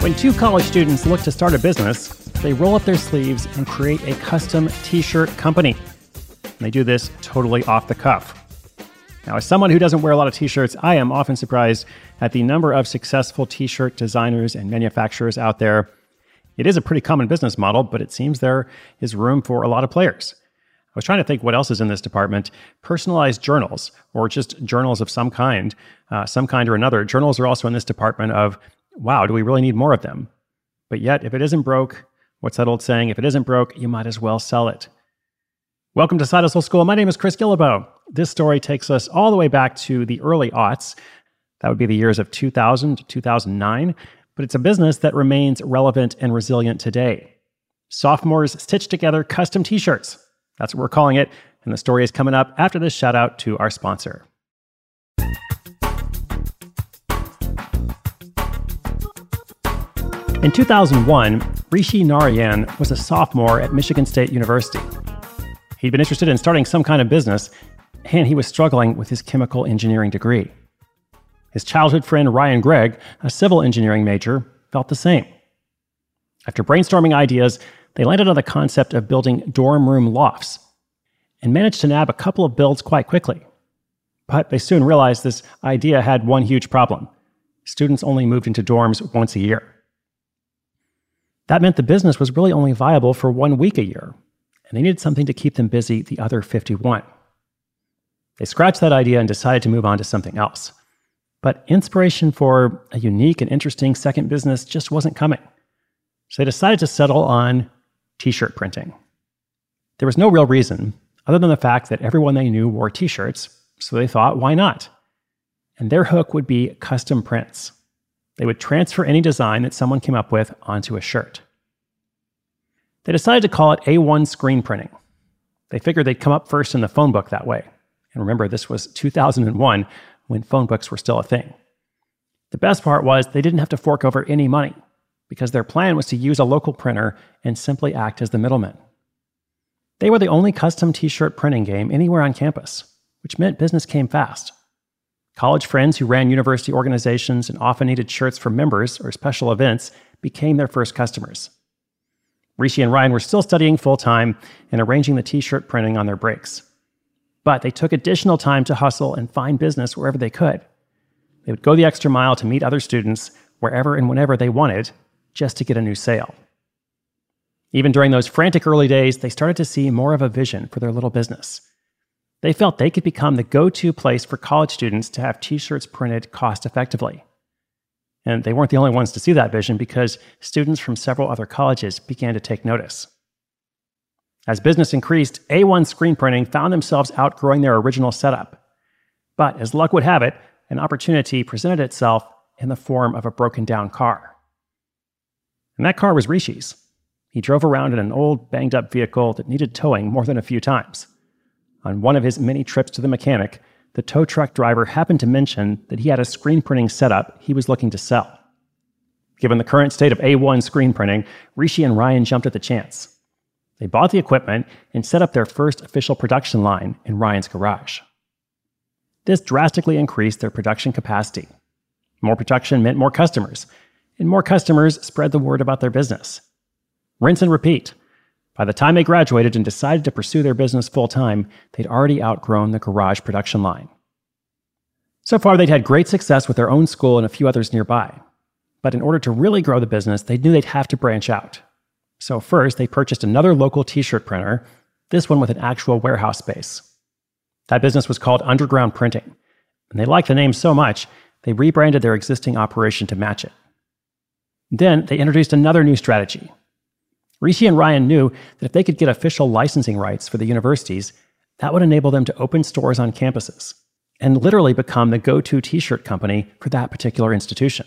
When two college students look to start a business, they roll up their sleeves and create a custom t shirt company. And they do this totally off the cuff. Now, as someone who doesn't wear a lot of t shirts, I am often surprised at the number of successful t shirt designers and manufacturers out there. It is a pretty common business model, but it seems there is room for a lot of players. I was trying to think what else is in this department. Personalized journals, or just journals of some kind, uh, some kind or another. Journals are also in this department of, wow, do we really need more of them? But yet, if it isn't broke, what's that old saying? If it isn't broke, you might as well sell it. Welcome to Side Hustle School. My name is Chris Guillebeau. This story takes us all the way back to the early aughts. That would be the years of 2000 to 2009, but it's a business that remains relevant and resilient today. Sophomores stitch together custom t shirts that's what we're calling it. And the story is coming up after this shout out to our sponsor. In 2001, Rishi Narayan was a sophomore at Michigan State University. He'd been interested in starting some kind of business, and he was struggling with his chemical engineering degree. His childhood friend Ryan Gregg, a civil engineering major, felt the same. After brainstorming ideas, they landed on the concept of building dorm room lofts and managed to nab a couple of builds quite quickly. But they soon realized this idea had one huge problem students only moved into dorms once a year. That meant the business was really only viable for one week a year, and they needed something to keep them busy the other 51. They scratched that idea and decided to move on to something else. But inspiration for a unique and interesting second business just wasn't coming. So they decided to settle on t shirt printing. There was no real reason, other than the fact that everyone they knew wore t shirts, so they thought, why not? And their hook would be custom prints. They would transfer any design that someone came up with onto a shirt. They decided to call it A1 screen printing. They figured they'd come up first in the phone book that way. And remember, this was 2001 when phone books were still a thing. The best part was they didn't have to fork over any money because their plan was to use a local printer and simply act as the middleman. They were the only custom t shirt printing game anywhere on campus, which meant business came fast. College friends who ran university organizations and often needed shirts for members or special events became their first customers. Rishi and Ryan were still studying full time and arranging the t shirt printing on their breaks. But they took additional time to hustle and find business wherever they could. They would go the extra mile to meet other students wherever and whenever they wanted just to get a new sale. Even during those frantic early days, they started to see more of a vision for their little business. They felt they could become the go to place for college students to have t shirts printed cost effectively. And they weren't the only ones to see that vision because students from several other colleges began to take notice. As business increased, A1 screen printing found themselves outgrowing their original setup. But as luck would have it, an opportunity presented itself in the form of a broken down car. And that car was Rishi's. He drove around in an old, banged up vehicle that needed towing more than a few times. On one of his many trips to the mechanic, the tow truck driver happened to mention that he had a screen printing setup he was looking to sell. Given the current state of A1 screen printing, Rishi and Ryan jumped at the chance. They bought the equipment and set up their first official production line in Ryan's garage. This drastically increased their production capacity. More production meant more customers, and more customers spread the word about their business. Rinse and repeat. By the time they graduated and decided to pursue their business full time, they'd already outgrown the garage production line. So far, they'd had great success with their own school and a few others nearby. But in order to really grow the business, they knew they'd have to branch out. So, first, they purchased another local t shirt printer, this one with an actual warehouse space. That business was called Underground Printing, and they liked the name so much, they rebranded their existing operation to match it. Then they introduced another new strategy Rishi and Ryan knew that if they could get official licensing rights for the universities, that would enable them to open stores on campuses and literally become the go to t shirt company for that particular institution.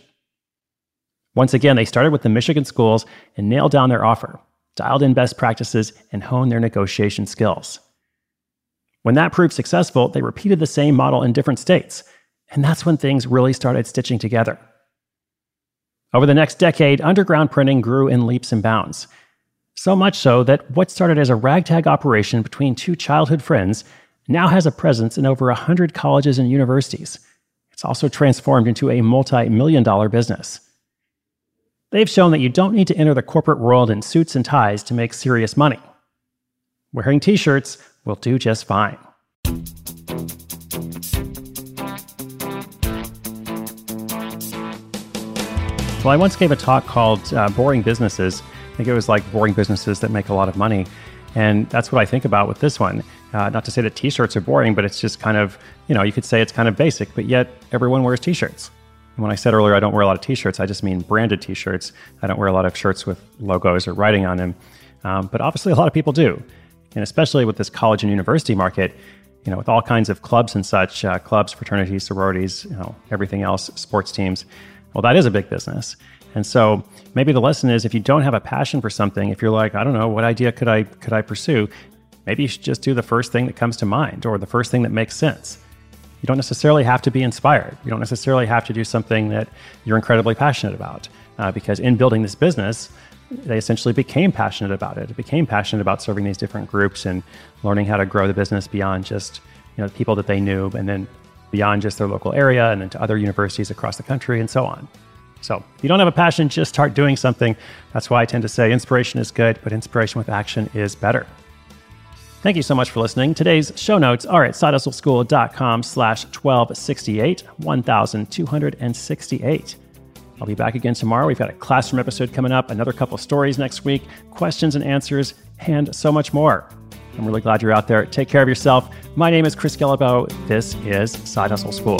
Once again, they started with the Michigan schools and nailed down their offer, dialed in best practices, and honed their negotiation skills. When that proved successful, they repeated the same model in different states, and that's when things really started stitching together. Over the next decade, underground printing grew in leaps and bounds, so much so that what started as a ragtag operation between two childhood friends now has a presence in over 100 colleges and universities. It's also transformed into a multi million dollar business. They've shown that you don't need to enter the corporate world in suits and ties to make serious money. Wearing t shirts will do just fine. Well, I once gave a talk called uh, Boring Businesses. I think it was like boring businesses that make a lot of money. And that's what I think about with this one. Uh, not to say that t shirts are boring, but it's just kind of, you know, you could say it's kind of basic, but yet everyone wears t shirts. When I said earlier I don't wear a lot of t-shirts, I just mean branded t-shirts. I don't wear a lot of shirts with logos or writing on them. Um, but obviously a lot of people do. And especially with this college and university market, you know, with all kinds of clubs and such, uh, clubs, fraternities, sororities, you know, everything else, sports teams. Well, that is a big business. And so maybe the lesson is if you don't have a passion for something, if you're like, I don't know, what idea could I could I pursue? Maybe you should just do the first thing that comes to mind or the first thing that makes sense. You don't necessarily have to be inspired. You don't necessarily have to do something that you're incredibly passionate about. Uh, because in building this business, they essentially became passionate about it. Became passionate about serving these different groups and learning how to grow the business beyond just you know the people that they knew, and then beyond just their local area, and then to other universities across the country, and so on. So, if you don't have a passion, just start doing something. That's why I tend to say inspiration is good, but inspiration with action is better. Thank you so much for listening. Today's show notes are at sidehustleschool.com slash 1268, 1268. I'll be back again tomorrow. We've got a classroom episode coming up, another couple stories next week, questions and answers, and so much more. I'm really glad you're out there. Take care of yourself. My name is Chris Guillebeau. This is Side Hustle School.